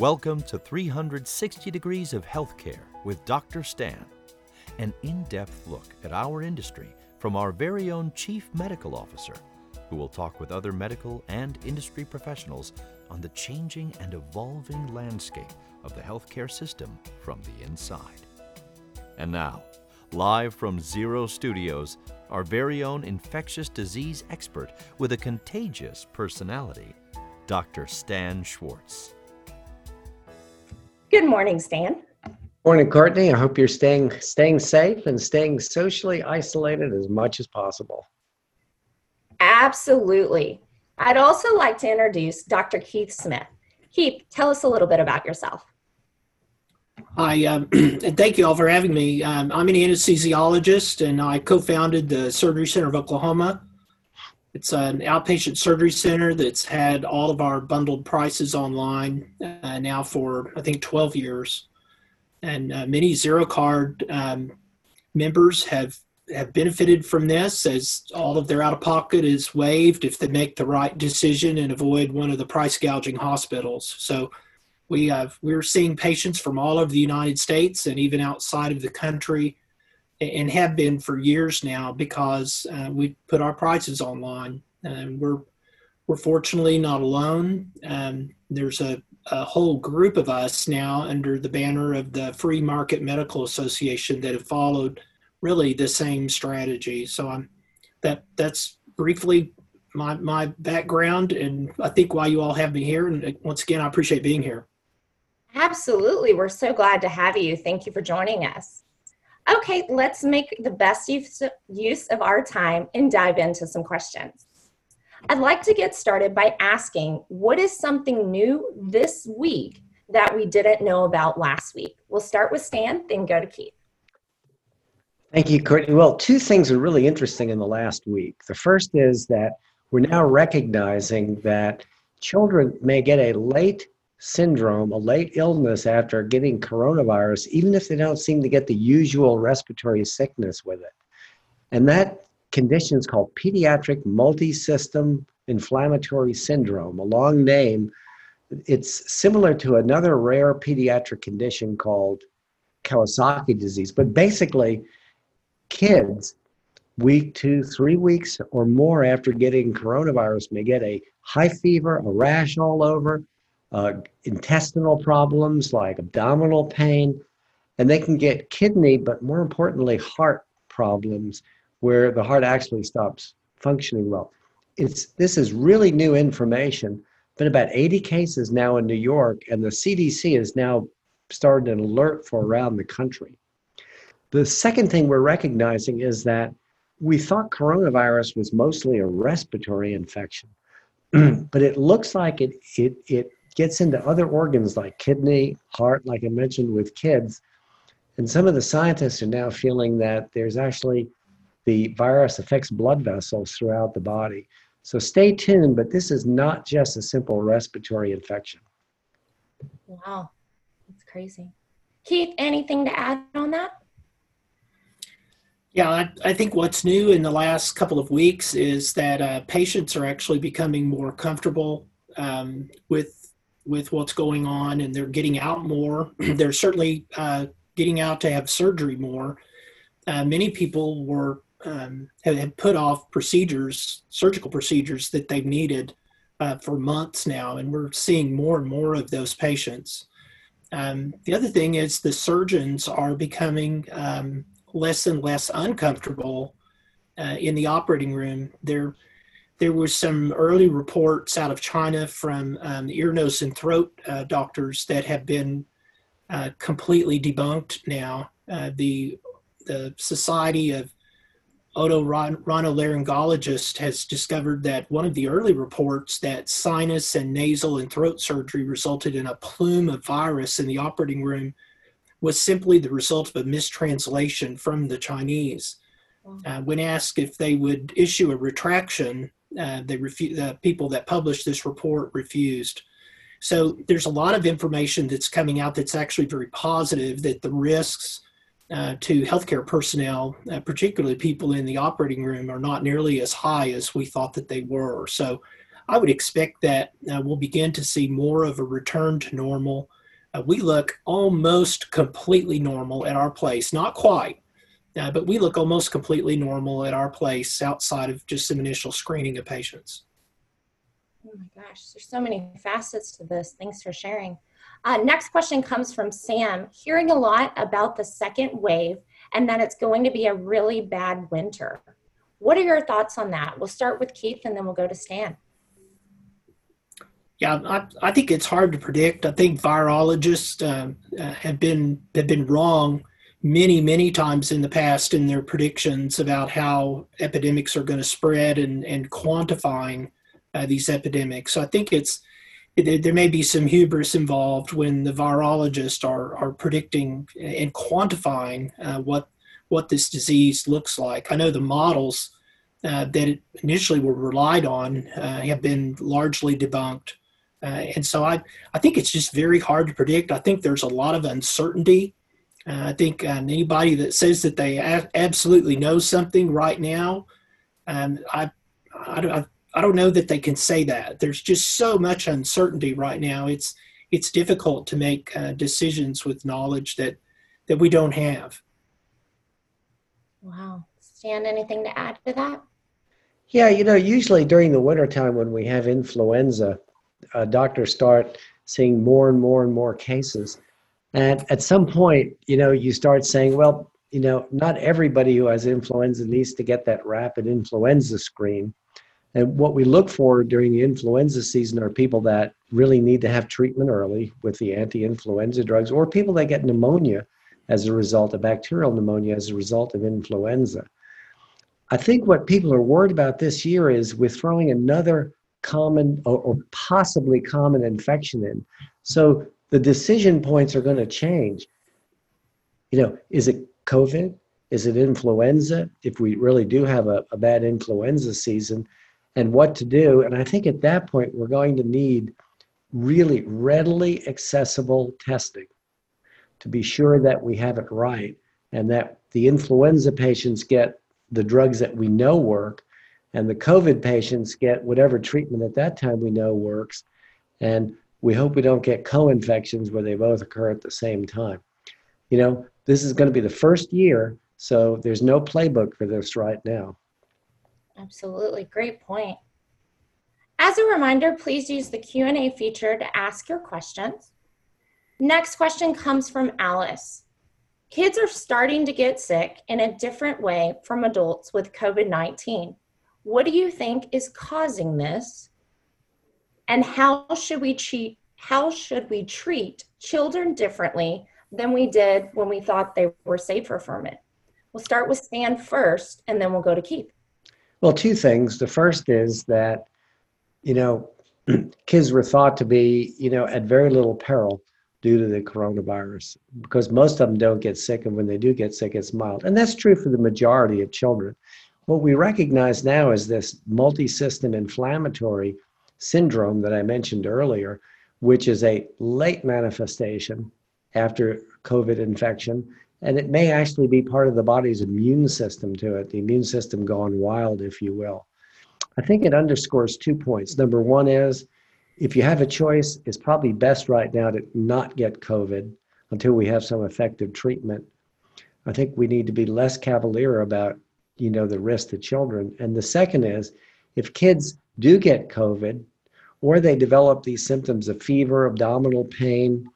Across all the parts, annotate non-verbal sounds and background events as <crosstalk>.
Welcome to 360 Degrees of Healthcare with Dr. Stan, an in depth look at our industry from our very own Chief Medical Officer, who will talk with other medical and industry professionals on the changing and evolving landscape of the healthcare system from the inside. And now, live from Zero Studios, our very own infectious disease expert with a contagious personality, Dr. Stan Schwartz. Good morning, Stan. Morning, Courtney. I hope you're staying staying safe and staying socially isolated as much as possible. Absolutely. I'd also like to introduce Dr. Keith Smith. Keith, tell us a little bit about yourself. Hi, um, <clears throat> and thank you all for having me. Um, I'm an anesthesiologist and I co founded the Surgery Center of Oklahoma. It's an outpatient surgery center that's had all of our bundled prices online uh, now for, I think, 12 years. And uh, many Zero Card um, members have, have benefited from this as all of their out of pocket is waived if they make the right decision and avoid one of the price gouging hospitals. So we have, we're seeing patients from all over the United States and even outside of the country and have been for years now because uh, we put our prices online. And we're we're fortunately not alone. Um, there's a, a whole group of us now under the banner of the Free Market Medical Association that have followed really the same strategy. So I'm that that's briefly my my background, and I think why you all have me here. And once again, I appreciate being here. Absolutely, we're so glad to have you. Thank you for joining us. Okay, let's make the best use of our time and dive into some questions. I'd like to get started by asking what is something new this week that we didn't know about last week? We'll start with Stan, then go to Keith. Thank you, Courtney. Well, two things are really interesting in the last week. The first is that we're now recognizing that children may get a late syndrome, a late illness after getting coronavirus, even if they don't seem to get the usual respiratory sickness with it. And that condition is called pediatric multisystem inflammatory syndrome, a long name. It's similar to another rare pediatric condition called Kawasaki disease, but basically, kids week two, three weeks or more after getting coronavirus may get a high fever, a rash all over, uh, intestinal problems like abdominal pain, and they can get kidney, but more importantly, heart problems where the heart actually stops functioning well. It's, this is really new information. Been about 80 cases now in New York, and the CDC is now started an alert for around the country. The second thing we're recognizing is that we thought coronavirus was mostly a respiratory infection, <clears throat> but it looks like it, it, it gets into other organs like kidney, heart, like I mentioned with kids. And some of the scientists are now feeling that there's actually the virus affects blood vessels throughout the body. So stay tuned, but this is not just a simple respiratory infection. Wow, that's crazy. Keith, anything to add on that? Yeah, I, I, think what's new in the last couple of weeks is that uh, patients are actually becoming more comfortable um, with with what's going on and they're getting out more. <clears throat> they're certainly uh, getting out to have surgery more. Uh, many people were um, have, have, put off procedures, surgical procedures that they've needed uh, for months now, and we're seeing more and more of those patients. Um, the other thing is the surgeons are becoming um, less and less uncomfortable uh, in the operating room. They're there was some early reports out of China from um, ear, nose, and throat uh, doctors that have been uh, completely debunked now. Uh, the the Society of Otorhinolaryngologists has discovered that one of the early reports that sinus and nasal and throat surgery resulted in a plume of virus in the operating room was simply the result of a mistranslation from the Chinese. Uh, when asked if they would issue a retraction, uh, they refu- the people that published this report refused. So there's a lot of information that's coming out that's actually very positive that the risks uh, to healthcare personnel, uh, particularly people in the operating room, are not nearly as high as we thought that they were. So I would expect that uh, we'll begin to see more of a return to normal. Uh, we look almost completely normal at our place, not quite, uh, but we look almost completely normal at our place outside of just some initial screening of patients. Oh my gosh, there's so many facets to this. Thanks for sharing. Uh, next question comes from Sam. Hearing a lot about the second wave and that it's going to be a really bad winter. What are your thoughts on that? We'll start with Keith and then we'll go to Stan. Yeah, I, I think it's hard to predict. I think virologists uh, uh, have been have been wrong many many times in the past in their predictions about how epidemics are going to spread and and quantifying uh, these epidemics. So I think it's there may be some hubris involved when the virologists are are predicting and quantifying uh, what what this disease looks like. I know the models uh, that initially were relied on uh, have been largely debunked. Uh, and so I, I think it's just very hard to predict. I think there's a lot of uncertainty. Uh, I think um, anybody that says that they a- absolutely know something right now, um, I, I, I don't know that they can say that. There's just so much uncertainty right now. It's it's difficult to make uh, decisions with knowledge that that we don't have. Wow. Stan, anything to add to that? Yeah, you know, usually during the wintertime when we have influenza, uh, doctors start seeing more and more and more cases. And at some point, you know, you start saying, well, you know, not everybody who has influenza needs to get that rapid influenza screen. And what we look for during the influenza season are people that really need to have treatment early with the anti influenza drugs or people that get pneumonia as a result of bacterial pneumonia as a result of influenza. I think what people are worried about this year is we're throwing another common or, or possibly common infection in. So the decision points are going to change. You know, is it COVID? Is it influenza? If we really do have a, a bad influenza season, and what to do. And I think at that point, we're going to need really readily accessible testing to be sure that we have it right and that the influenza patients get the drugs that we know work and the COVID patients get whatever treatment at that time we know works. And we hope we don't get co infections where they both occur at the same time. You know, this is going to be the first year, so there's no playbook for this right now. Absolutely. Great point. As a reminder, please use the Q&A feature to ask your questions. Next question comes from Alice. Kids are starting to get sick in a different way from adults with COVID-19. What do you think is causing this? And how should we treat how should we treat children differently than we did when we thought they were safer from it? We'll start with Stan first and then we'll go to Keith. Well, two things. The first is that, you know, <clears throat> kids were thought to be, you know, at very little peril due to the coronavirus because most of them don't get sick. And when they do get sick, it's mild. And that's true for the majority of children. What we recognize now is this multi system inflammatory syndrome that I mentioned earlier, which is a late manifestation after COVID infection and it may actually be part of the body's immune system to it, the immune system gone wild, if you will. I think it underscores two points. Number one is if you have a choice, it's probably best right now to not get COVID until we have some effective treatment. I think we need to be less cavalier about, you know, the risk to children. And the second is if kids do get COVID or they develop these symptoms of fever, abdominal pain,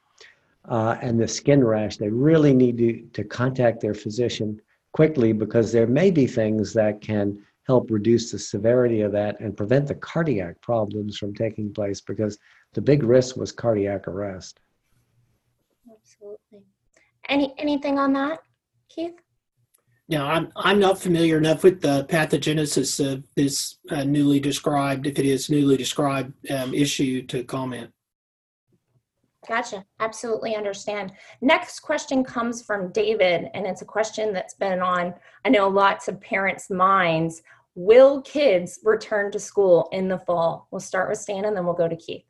uh, and the skin rash, they really need to, to contact their physician quickly because there may be things that can help reduce the severity of that and prevent the cardiac problems from taking place because the big risk was cardiac arrest. Absolutely. Any anything on that, Keith? Now, I'm I'm not familiar enough with the pathogenesis of this uh, newly described, if it is newly described um, issue, to comment. Gotcha. Absolutely understand. Next question comes from David, and it's a question that's been on, I know, lots of parents' minds. Will kids return to school in the fall? We'll start with Stan and then we'll go to Keith.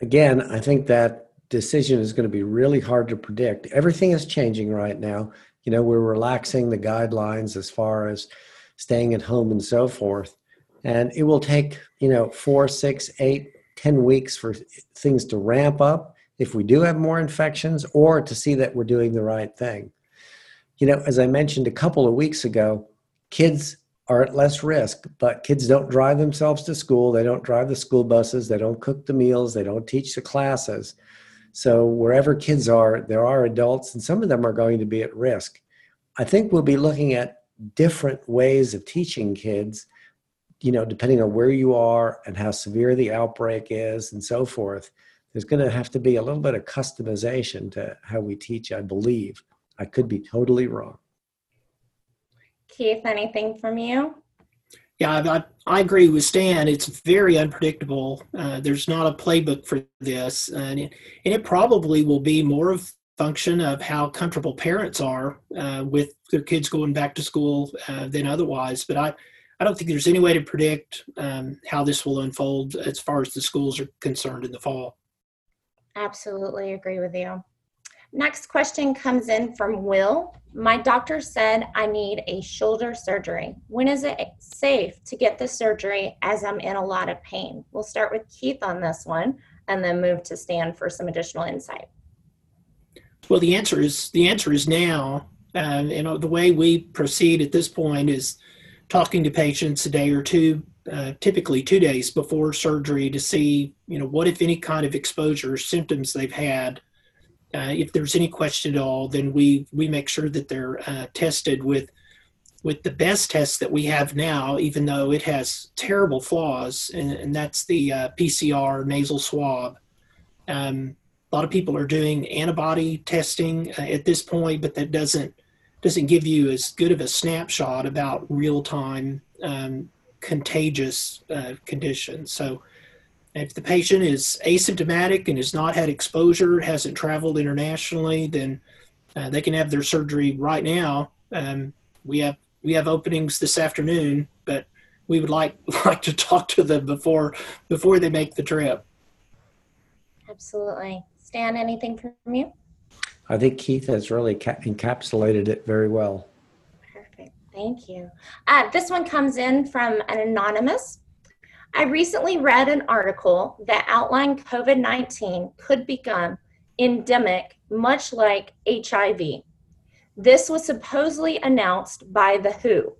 Again, I think that decision is going to be really hard to predict. Everything is changing right now. You know, we're relaxing the guidelines as far as staying at home and so forth. And it will take, you know, four, six, eight, ten weeks for things to ramp up if we do have more infections or to see that we're doing the right thing. You know, as I mentioned a couple of weeks ago, kids are at less risk, but kids don't drive themselves to school. They don't drive the school buses. They don't cook the meals. They don't teach the classes. So, wherever kids are, there are adults, and some of them are going to be at risk. I think we'll be looking at different ways of teaching kids, you know, depending on where you are and how severe the outbreak is and so forth. There's going to have to be a little bit of customization to how we teach, I believe. I could be totally wrong. Keith, anything from you? Yeah, I, I agree with Stan. It's very unpredictable. Uh, there's not a playbook for this, and it, and it probably will be more of function of how comfortable parents are uh, with their kids going back to school uh, than otherwise. But I, I don't think there's any way to predict um, how this will unfold as far as the schools are concerned in the fall. Absolutely agree with you. Next question comes in from Will. My doctor said I need a shoulder surgery. When is it safe to get the surgery as I'm in a lot of pain? We'll start with Keith on this one and then move to Stan for some additional insight. Well, the answer is the answer is now. Uh, you know, the way we proceed at this point is talking to patients a day or two, uh, typically two days before surgery, to see you know what if any kind of exposure symptoms they've had uh, if there's any question at all, then we we make sure that they're uh, tested with with the best test that we have now, even though it has terrible flaws, and, and that's the uh, PCR nasal swab. Um, a lot of people are doing antibody testing uh, at this point, but that doesn't doesn't give you as good of a snapshot about real time um, contagious uh, conditions. So if the patient is asymptomatic and has not had exposure, hasn't traveled internationally, then uh, they can have their surgery right now. Um, we have we have openings this afternoon, but we would like <laughs> like to talk to them before before they make the trip. Absolutely, Stan. Anything from you? I think Keith has really encapsulated it very well. Perfect. Thank you. Uh, this one comes in from an anonymous. I recently read an article that outlined COVID 19 could become endemic, much like HIV. This was supposedly announced by the WHO.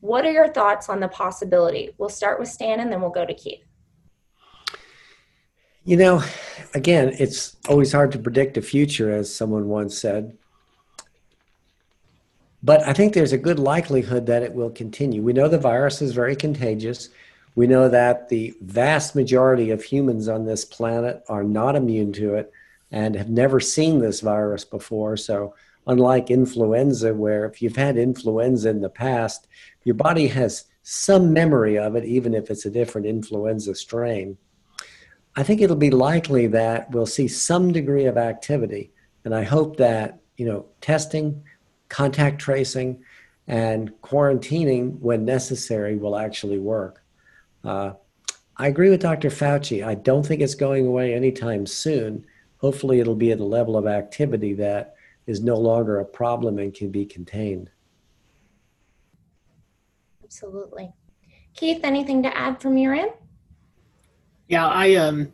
What are your thoughts on the possibility? We'll start with Stan and then we'll go to Keith. You know, again, it's always hard to predict the future, as someone once said. But I think there's a good likelihood that it will continue. We know the virus is very contagious. We know that the vast majority of humans on this planet are not immune to it and have never seen this virus before. So, unlike influenza, where if you've had influenza in the past, your body has some memory of it, even if it's a different influenza strain. I think it'll be likely that we'll see some degree of activity. And I hope that, you know, testing, contact tracing, and quarantining when necessary will actually work. Uh, I agree with Dr. Fauci. I don't think it's going away anytime soon. Hopefully, it'll be at a level of activity that is no longer a problem and can be contained. Absolutely. Keith, anything to add from your end? Yeah, I um,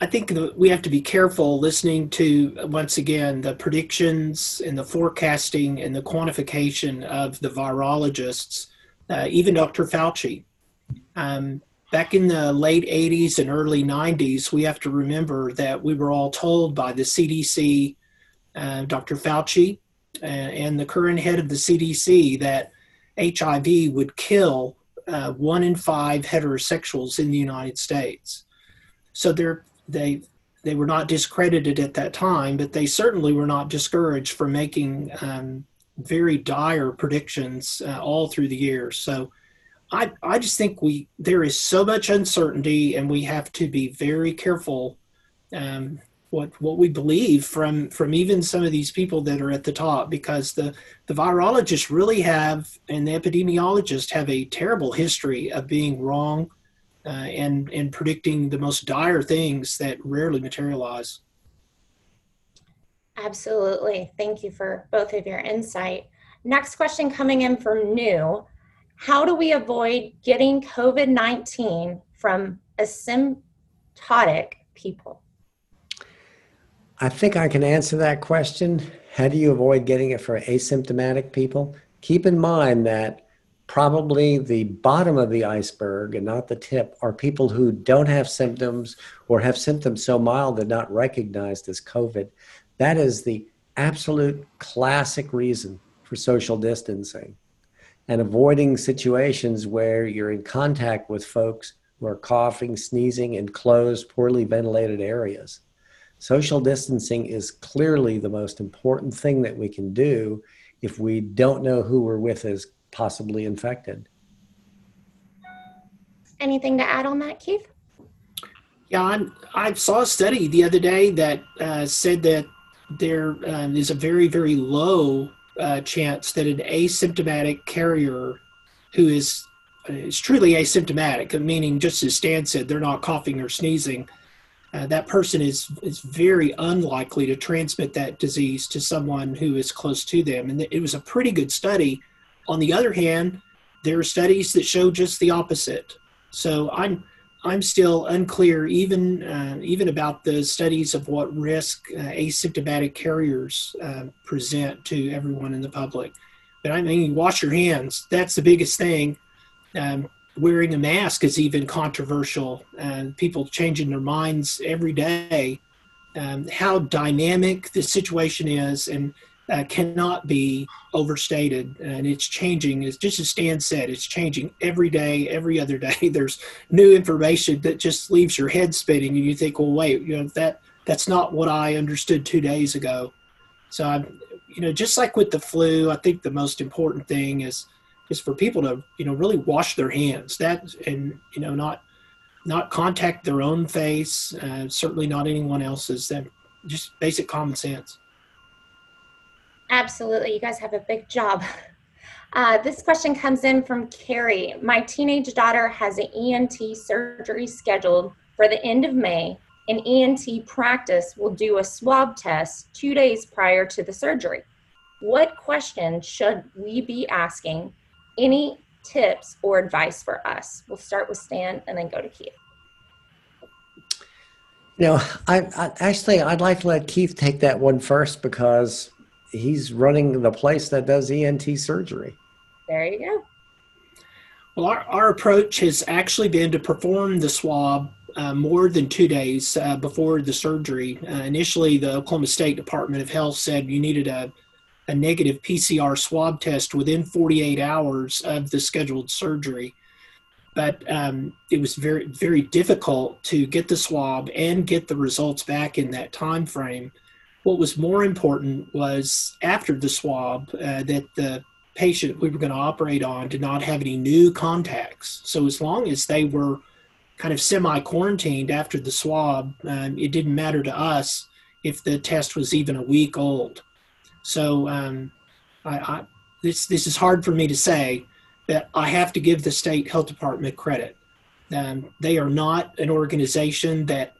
I think we have to be careful listening to once again the predictions and the forecasting and the quantification of the virologists, uh, even Dr. Fauci. Um, back in the late 80s and early 90s, we have to remember that we were all told by the CDC, uh, Dr. Fauci, uh, and the current head of the CDC that HIV would kill uh, one in five heterosexuals in the United States. So they they were not discredited at that time, but they certainly were not discouraged from making um, very dire predictions uh, all through the years. So I, I just think we there is so much uncertainty and we have to be very careful um, what what we believe from from even some of these people that are at the top because the the virologists really have and the epidemiologists have a terrible history of being wrong uh, and and predicting the most dire things that rarely materialize. Absolutely. Thank you for both of your insight. Next question coming in from New. How do we avoid getting COVID 19 from asymptotic people? I think I can answer that question. How do you avoid getting it for asymptomatic people? Keep in mind that probably the bottom of the iceberg and not the tip are people who don't have symptoms or have symptoms so mild they're not recognized as COVID. That is the absolute classic reason for social distancing and avoiding situations where you're in contact with folks who are coughing, sneezing in closed, poorly ventilated areas. Social distancing is clearly the most important thing that we can do if we don't know who we're with is possibly infected. Anything to add on that, Keith? Yeah, I'm, i saw a study the other day that uh, said that there um, is a very, very low uh, chance that an asymptomatic carrier who is is truly asymptomatic, meaning just as Stan said, they're not coughing or sneezing. Uh, that person is is very unlikely to transmit that disease to someone who is close to them, and it was a pretty good study. On the other hand, there are studies that show just the opposite. So I'm I'm still unclear, even uh, even about the studies of what risk uh, asymptomatic carriers uh, present to everyone in the public. But I mean, wash your hands. That's the biggest thing. Um, wearing a mask is even controversial, and people changing their minds every day. Um, how dynamic the situation is, and uh, cannot be overstated. And it's changing it's just as stan said it's changing every day every other day. <laughs> There's new information that just leaves your head spinning and you think well wait you know that that's not what i understood two days ago. So i'm you know just like with the flu i think the most important thing is is for people to you know really wash their hands. That and you know not not contact their own face uh, certainly not anyone else's. That just basic common sense Absolutely. You guys have a big job. <laughs> Uh, this question comes in from Carrie. My teenage daughter has an ENT surgery scheduled for the end of May. An ENT practice will do a swab test two days prior to the surgery. What questions should we be asking? Any tips or advice for us? We'll start with Stan and then go to Keith. You know, I, I actually I'd like to let Keith take that one first because he's running the place that does ENT surgery. There you go. Well, our, our approach has actually been to perform the swab uh, more than two days uh, before the surgery. Uh, initially, the Oklahoma State Department of Health said you needed a, a negative PCR swab test within 48 hours of the scheduled surgery. But um, it was very, very difficult to get the swab and get the results back in that time frame. What was more important was after the swab uh, that the patient we were going to operate on did not have any new contacts. So as long as they were kind of semi quarantined after the swab, um, it didn't matter to us if the test was even a week old. So um, I, I, this this is hard for me to say, but I have to give the state health department credit. Um, they are not an organization that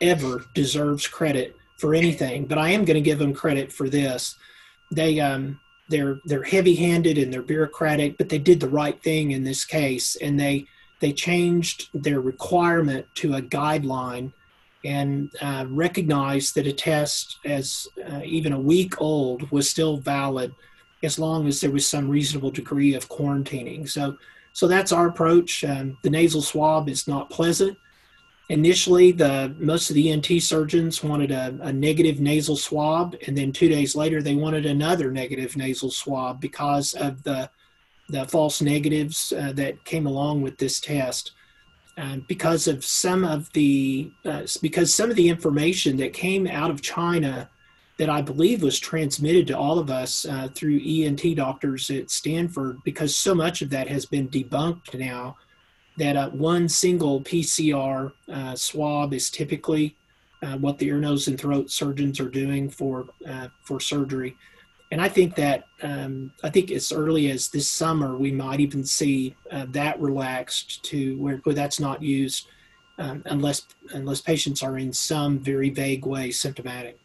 ever deserves credit for anything, but I am going to give them credit for this. They um, they're they're heavy-handed and they're bureaucratic, but they did the right thing in this case, and they they changed their requirement to a guideline and uh, recognized that a test as uh, even a week old was still valid as long as there was some reasonable degree of quarantining. So so that's our approach. Um, the nasal swab is not pleasant initially the most of the ENT surgeons wanted a, a, negative nasal swab and then two days later they wanted another negative nasal swab because of the the false negatives uh, that came along with this test. Uh, because of some of the uh, because some of the information that came out of China that I believe was transmitted to all of us uh, through ENT doctors at Stanford because so much of that has been debunked now that uh, one single PCR uh, swab is typically uh, what the ear, nose, and throat surgeons are doing for uh, for surgery. And I think that um, I think as early as this summer we might even see uh, that relaxed to where, where that's not used um, unless unless patients are in some very vague way symptomatic.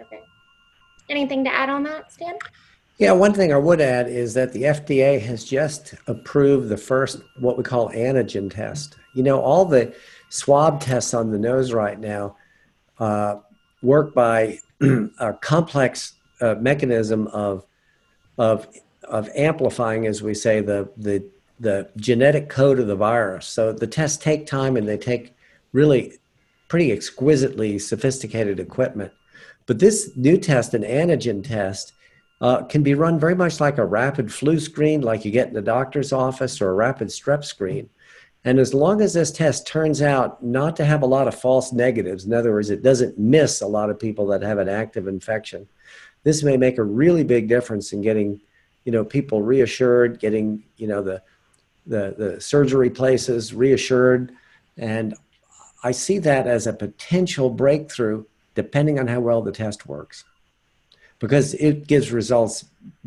Okay. Anything to add on that, Stan? Yeah, one thing I would add is that the FDA has just approved the first, what we call antigen test. You know, all the swab tests on the nose right now uh, work by <clears throat> a complex uh, mechanism of, of, of amplifying, as we say, the, the, the genetic code of the virus. So the tests take time and they take really pretty exquisitely sophisticated equipment. But this new test, an antigen test, uh, can be run very much like a rapid flu screen, like you get in the doctor's office, or a rapid strep screen. And as long as this test turns out not to have a lot of false negatives, in other words, it doesn't miss a lot of people that have an active infection, this may make a really big difference in getting, you know, people reassured, getting, you know, the the, the surgery places reassured. And I see that as a potential breakthrough depending on how well the test works because it gives results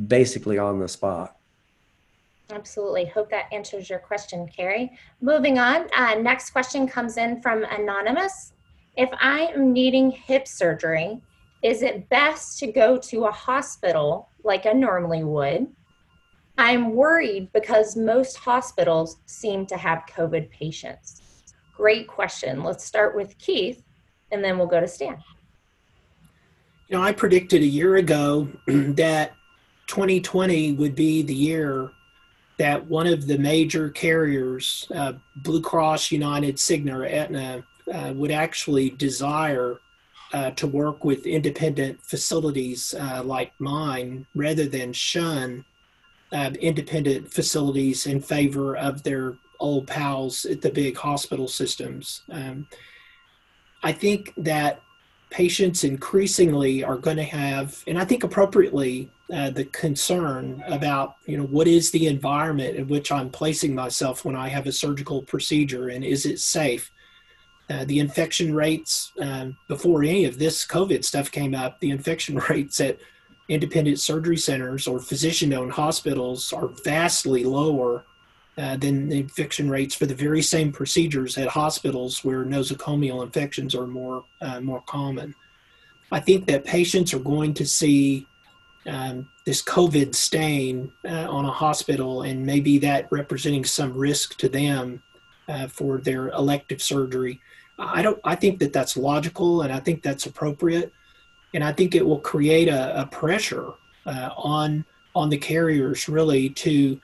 basically on the spot. Absolutely. Hope that answers your question, Carrie. Moving on, uh, next question comes in from Anonymous. If I am needing hip surgery, is it best to go to a hospital like I normally would? I'm worried because most hospitals seem to have COVID patients. Great question. Let's start with Keith and then we'll go to Stan. You know, I predicted a year ago <clears throat> that 2020 would be the year that one of the major carriers, uh, Blue Cross, United, Cigna, or Aetna, uh, would actually desire uh, to work with independent facilities uh, like mine rather than shun uh, independent facilities in favor of their old pals at the big hospital systems. Um, I think that patients increasingly are going to have, and I think appropriately, uh, the concern about you know what is the environment in which I'm placing myself when I have a surgical procedure, and is it safe? Uh, the infection rates uh, before any of this COVID stuff came up, the infection <laughs> rates at independent surgery centers or physician-owned hospitals are vastly lower uh, than the infection rates for the very same procedures at hospitals where nosocomial infections are more uh, more common. I think that patients are going to see um, this COVID stain uh, on a hospital, and maybe that representing some risk to them uh, for their elective surgery. I don't. I think that that's logical, and I think that's appropriate, and I think it will create a, a pressure uh, on on the carriers really to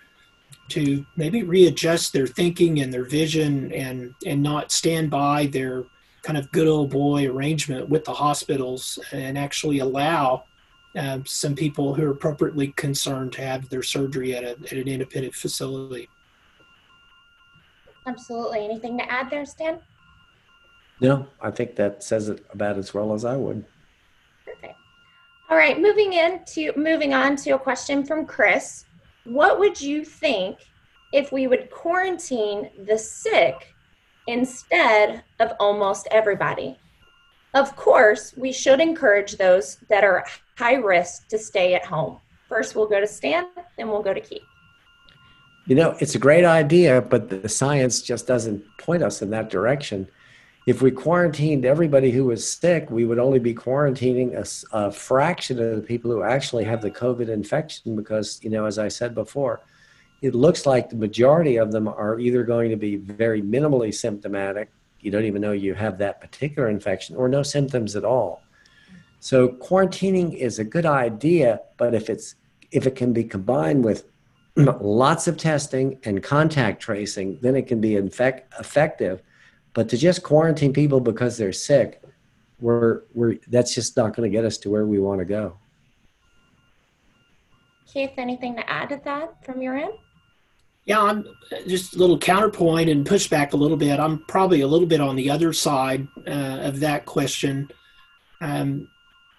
to maybe readjust their thinking and their vision and and not stand by their kind of good old boy arrangement with the hospitals and actually allow uh, some people who are appropriately concerned to have their surgery at, a, at an independent facility. Absolutely. Anything to add there, Stan? No, I think that says it about as well as I would. Perfect. All right, moving into moving on to a question from Chris. What would you think if we would quarantine the sick instead of almost everybody? Of course, we should encourage those that are high risk to stay at home. First, we'll go to Stan, then we'll go to Keith. You know, it's a great idea, but the science just doesn't point us in that direction if we quarantined everybody who was sick, we would only be quarantining a, a, fraction of the people who actually have the COVID infection because, you know, as I said before, it looks like the majority of them are either going to be very minimally symptomatic, you don't even know you have that particular infection, or no symptoms at all. So quarantining is a good idea, but if it's if it can be combined with <clears throat> lots of testing and contact tracing, then it can be infect, effective but to just quarantine people because they're sick, we're, we're, that's just not going to get us to where we want to go. Keith, anything to add to that from your end? Yeah, I'm just a little counterpoint and push back a little bit. I'm probably a little bit on the other side uh, of that question. Um,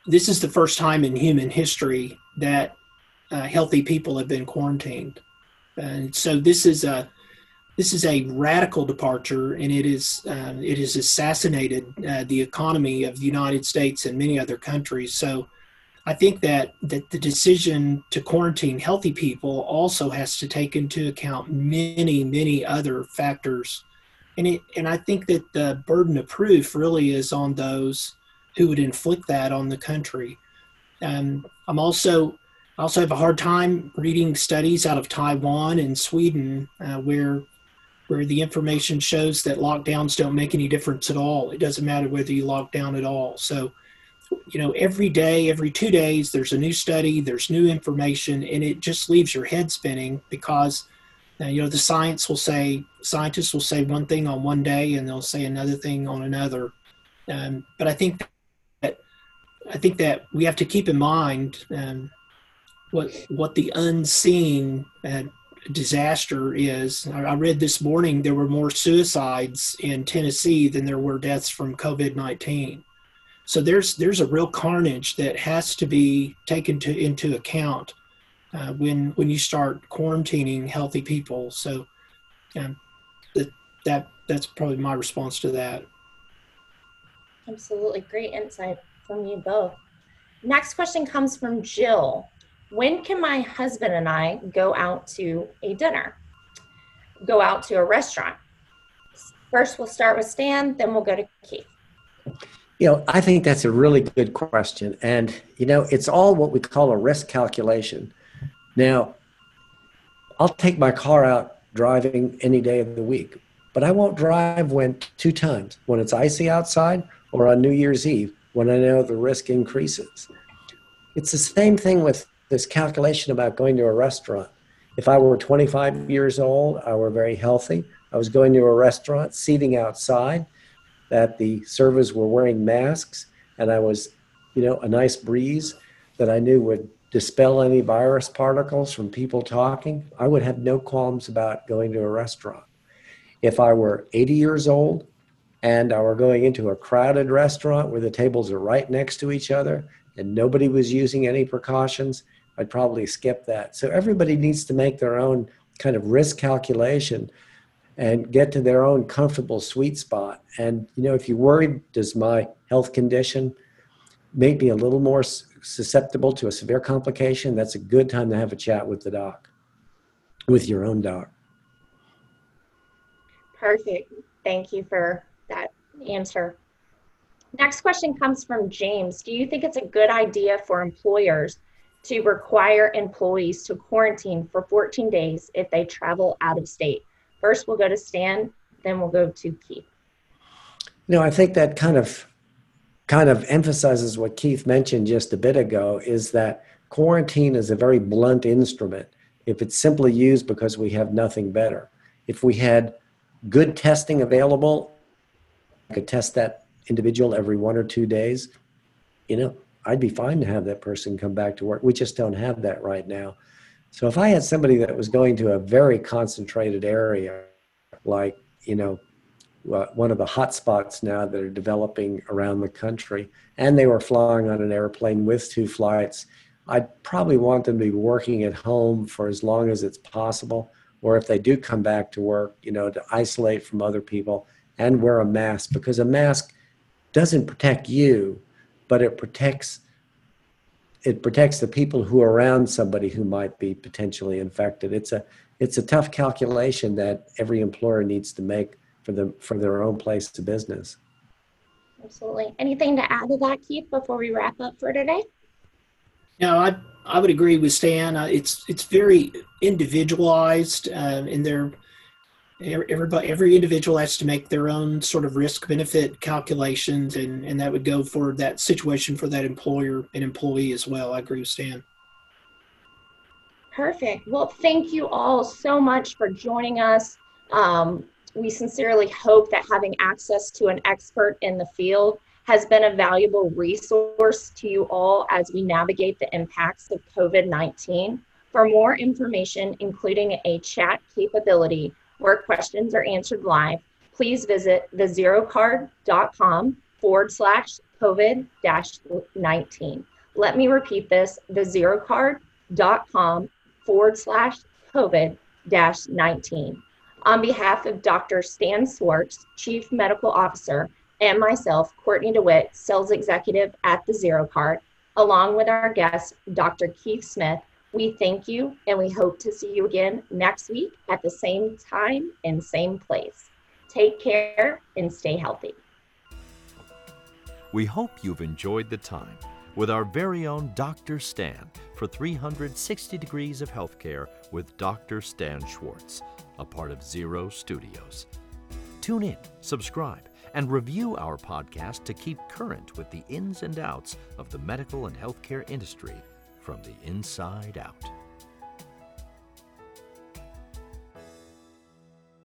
this is the first time in human history that uh, healthy people have been quarantined. And so this is a this is a radical departure, and it is uh, it has assassinated uh, the economy of the United States and many other countries. So, I think that that the decision to quarantine healthy people also has to take into account many many other factors, and it and I think that the burden of proof really is on those who would inflict that on the country. Um, I'm also I also have a hard time reading studies out of Taiwan and Sweden uh, where where the information shows that lockdowns don't make any difference at all. It doesn't matter whether you lock down at all. So, you know, every day, every two days, there's a new study, there's new information, and it just leaves your head spinning because, uh, you know, the science will say, scientists will say one thing on one day and they'll say another thing on another. Um, but I think that I think that we have to keep in mind um, what what the unseen uh, disaster is. I read this morning there were more suicides in Tennessee than there were deaths from COVID nineteen. So there's there's a real carnage that has to be taken to into account uh, when when you start quarantining healthy people. So um, that that that's probably my response to that. Absolutely, great insight from you both. Next question comes from Jill when can my husband and I go out to a dinner? Go out to a restaurant? First, we'll start with Stan, then we'll go to Keith. You know, I think that's a really good question. And, you know, it's all what we call a risk calculation. Now, I'll take my car out driving any day of the week, but I won't drive when two times when it's icy outside or on New Year's Eve when I know the risk increases. It's the same thing with this calculation about going to a restaurant. If I were 25 years old, I were very healthy. I was going to a restaurant, seating outside, that the servers were wearing masks, and I was, you know, a nice breeze that I knew would dispel any virus particles from people talking. I would have no qualms about going to a restaurant. If I were 80 years old and I were going into a crowded restaurant where the tables are right next to each other and nobody was using any precautions, I'd probably skip that. So everybody needs to make their own kind of risk calculation and get to their own comfortable sweet spot. And you know, if you're worried, does my health condition make me a little more susceptible to a severe complication? That's a good time to have a chat with the doc, with your own doc. Perfect. Thank you for that answer. Next question comes from James. Do you think it's a good idea for employers to require employees to quarantine for 14 days if they travel out of state. First, we'll go to Stan, then we'll go to Keith. You know, I think that kind of kind of emphasizes what Keith mentioned just a bit ago is that quarantine is a very blunt instrument if it's simply used because we have nothing better. If we had good testing available, I could test that individual every one or two days, you know, I'd be fine to have that person come back to work. We just don't have that right now. So if I had somebody that was going to a very concentrated area, like, you know, uh, one of the hot spots now that are developing around the country, and they were flying on an airplane with two flights, I'd probably want them to be working at home for as long as it's possible. Or if they do come back to work, you know, to isolate from other people and wear a mask because a mask doesn't protect you, but it protects it protects the people who are around somebody who might be potentially infected. It's a it's a tough calculation that every employer needs to make for them for their own place to business. Absolutely. Anything to add to that, Keith, before we wrap up for today? No, I I would agree with Stan. Uh, it's it's very individualized uh, in their everybody every individual has to make their own sort of risk benefit calculations and and that would go for that situation for that employer and employee as well. I agree with stan. Perfect. Well thank you all so much for joining us. Um, we sincerely hope that having access to an expert in the field has been a valuable resource to you all as we navigate the impacts of covid-19 for more information including a chat capability where questions are answered live, please visit thezerocard.com forward slash COVID 19. Let me repeat this thezerocard.com forward slash COVID 19. On behalf of Dr. Stan Schwartz, Chief Medical Officer, and myself, Courtney DeWitt, Sales Executive at the Zero Card, along with our guest, Dr. Keith Smith, we thank you and we hope to see you again next week at the same time and same place. Take care and stay healthy. We hope you've enjoyed the time with our very own Dr. Stan for 360 Degrees of Healthcare with Dr. Stan Schwartz, a part of Zero Studios. Tune in, subscribe, and review our podcast to keep current with the ins and outs of the medical and healthcare industry from the inside out.